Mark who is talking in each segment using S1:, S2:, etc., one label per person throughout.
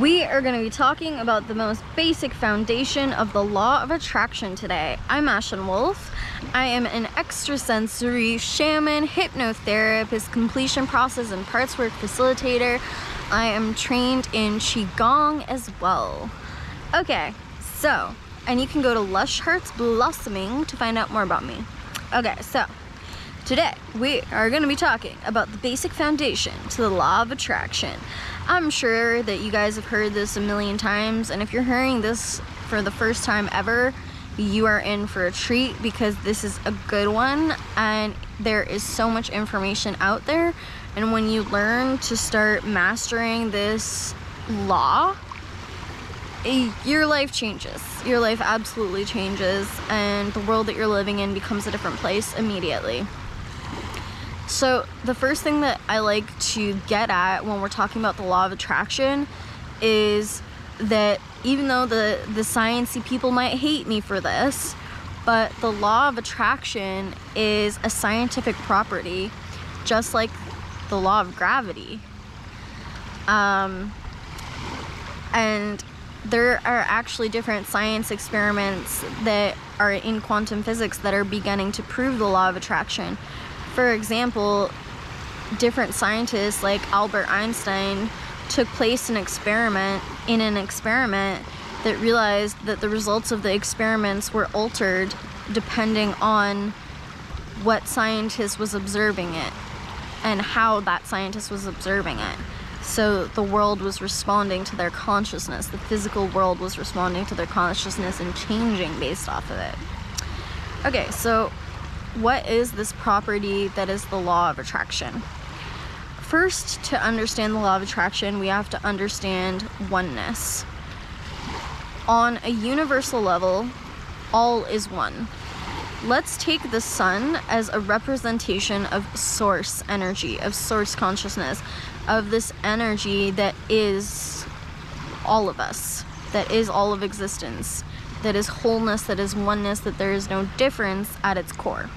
S1: We are going to be talking about the most basic foundation of the law of attraction today. I'm Ashen Wolf. I am an extrasensory shaman, hypnotherapist, completion process and parts work facilitator. I am trained in Qigong as well. Okay, so, and you can go to Lush Hearts Blossoming to find out more about me. Okay, so Today, we are going to be talking about the basic foundation to the law of attraction. I'm sure that you guys have heard this a million times, and if you're hearing this for the first time ever, you are in for a treat because this is a good one, and there is so much information out there. And when you learn to start mastering this law, eh, your life changes. Your life absolutely changes, and the world that you're living in becomes a different place immediately. So, the first thing that I like to get at when we're talking about the law of attraction is that even though the the sciencey people might hate me for this, but the law of attraction is a scientific property, just like the law of gravity. Um, and there are actually different science experiments that are in quantum physics that are beginning to prove the law of attraction for example, different scientists like Albert Einstein took place an experiment in an experiment that realized that the results of the experiments were altered depending on what scientist was observing it and how that scientist was observing it. So the world was responding to their consciousness. The physical world was responding to their consciousness and changing based off of it. Okay, so what is this property that is the law of attraction? First, to understand the law of attraction, we have to understand oneness. On a universal level, all is one. Let's take the sun as a representation of source energy, of source consciousness, of this energy that is all of us, that is all of existence, that is wholeness, that is oneness, that there is no difference at its core.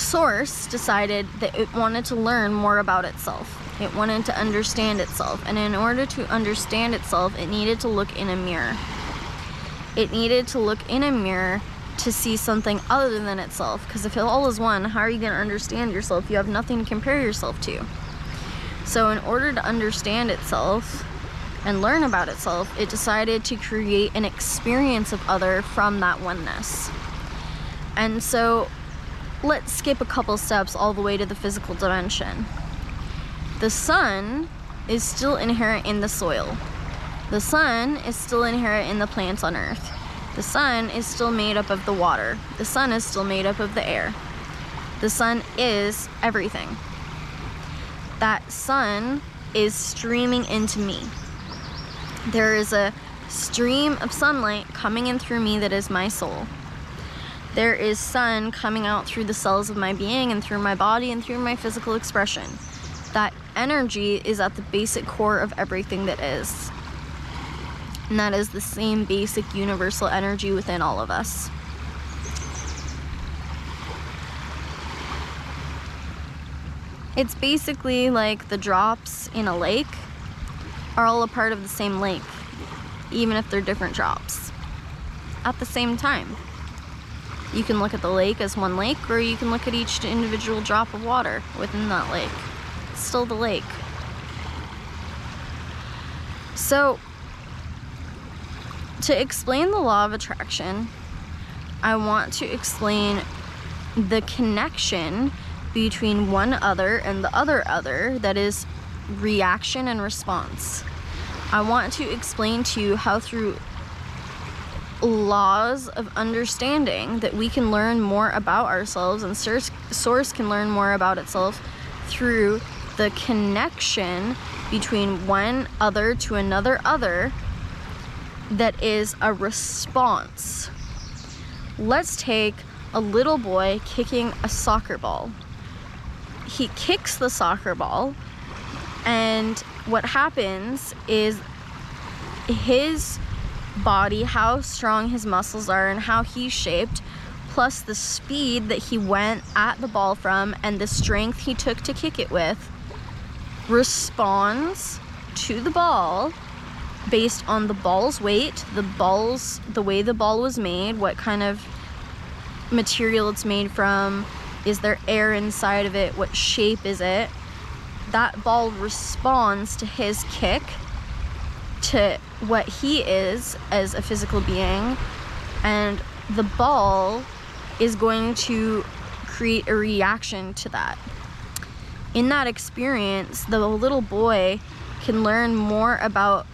S1: Source decided that it wanted to learn more about itself. It wanted to understand itself, and in order to understand itself, it needed to look in a mirror. It needed to look in a mirror to see something other than itself. Because if it all is one, how are you going to understand yourself? You have nothing to compare yourself to. So, in order to understand itself and learn about itself, it decided to create an experience of other from that oneness. And so, let's skip a couple steps all the way to the physical dimension. The sun is still inherent in the soil. The sun is still inherent in the plants on earth. The sun is still made up of the water. The sun is still made up of the air. The sun is everything. That sun is streaming into me. There is a stream of sunlight coming in through me that is my soul there is sun coming out through the cells of my being and through my body and through my physical expression. That energy is at the basic core of everything that is. And that is the same basic universal energy within all of us. It's basically like the drops in a lake are all a part of the same lake, even if they're different drops at the same time. You can look at the lake as one lake, or you can look at each individual drop of water within that lake. It's still the lake. So, to explain the law of attraction, I want to explain the connection between one other and the other other that is reaction and response. I want to explain to you how, through laws of understanding that we can learn more about ourselves and source, can learn more about itself through the connection between one other to another other that is a response. Let's take a little boy kicking a soccer ball. He kicks the soccer ball, and what happens is his body, how strong his muscles are, and how he's shaped, plus the speed that he went at the ball from and the strength he took to kick it with, responds to the ball based on the ball's weight, the ball's the way the ball was made, what kind of material it's made from, is there air inside of it, what shape is it? That ball responds to his kick, to what he is as a physical being, and the ball is going to create a reaction to that. In that experience, the little boy can learn more about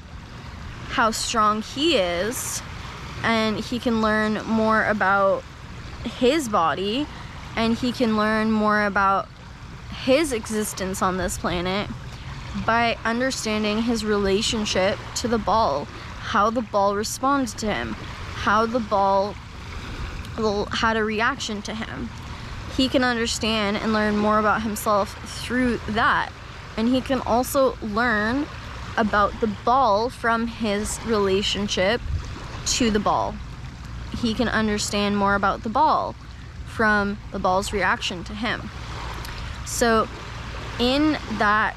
S1: how strong he is and he can learn more about his body and he can learn more about his existence on this planet by understanding his relationship to the ball, how the ball responds to him, how the ball had a reaction to him. He can understand and learn more about himself through that. And he can also learn about the ball from his relationship to the ball. He can understand more about the ball from the ball's reaction to him. So, in that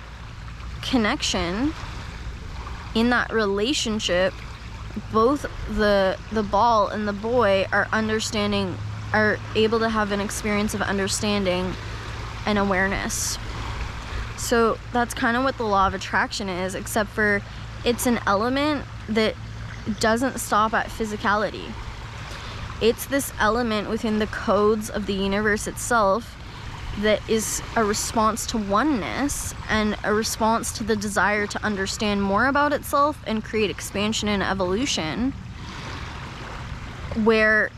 S1: connection, in that relationship, both the the ball and the boy are understanding are able to have an experience of understanding and awareness. So that's kind of what the law of attraction is, except for it's an element that doesn't stop at physicality. It's this element within the codes of the universe itself that is a response to oneness and a response to the desire to understand more about itself and create expansion and evolution, where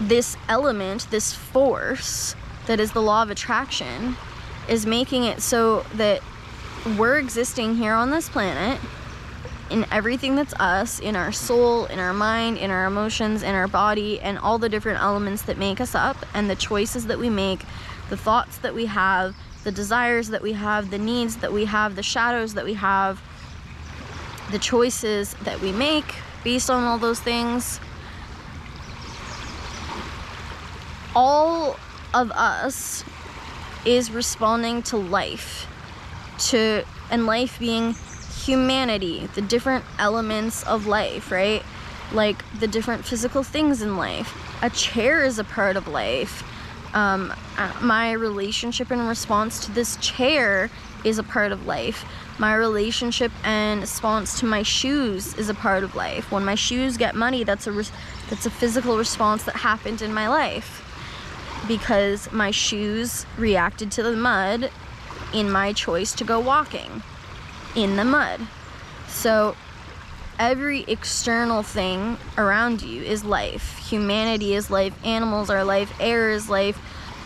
S1: this element, this force that is the law of attraction, is making it so that we're existing here on this planet in everything that's us, in our soul, in our mind, in our emotions, in our body, and all the different elements that make us up, and the choices that we make, the thoughts that we have, the desires that we have, the needs that we have, the shadows that we have, the choices that we make based on all those things. All of us is responding to life, to and life being humanity, the different elements of life, right? Like the different physical things in life. A chair is a part of life. Um, uh, my relationship and response to this chair is a part of life. My relationship and response to my shoes is a part of life. When my shoes get muddy, that's a that's a physical response that happened in my life because my shoes reacted to the mud in my choice to go walking in the mud. So every external thing around you is life. Humanity is life, animals are life, air is life,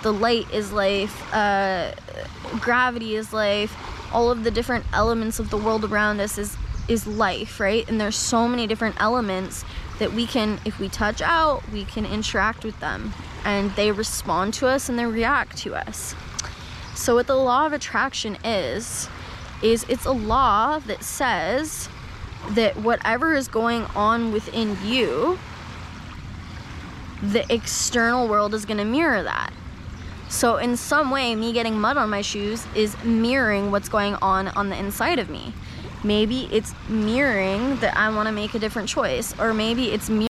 S1: the light is life, uh, gravity is life. All of the different elements of the world around us is is life, right? And there's so many different elements that we can if we touch out, we can interact with them and they respond to us and they react to us. So what the law of attraction is is it's a law that says that whatever is going on within you, the external world is going to mirror that. So, in some way, me getting mud on my shoes is mirroring what's going on on the inside of me. Maybe it's mirroring that I want to make a different choice, or maybe it's mirroring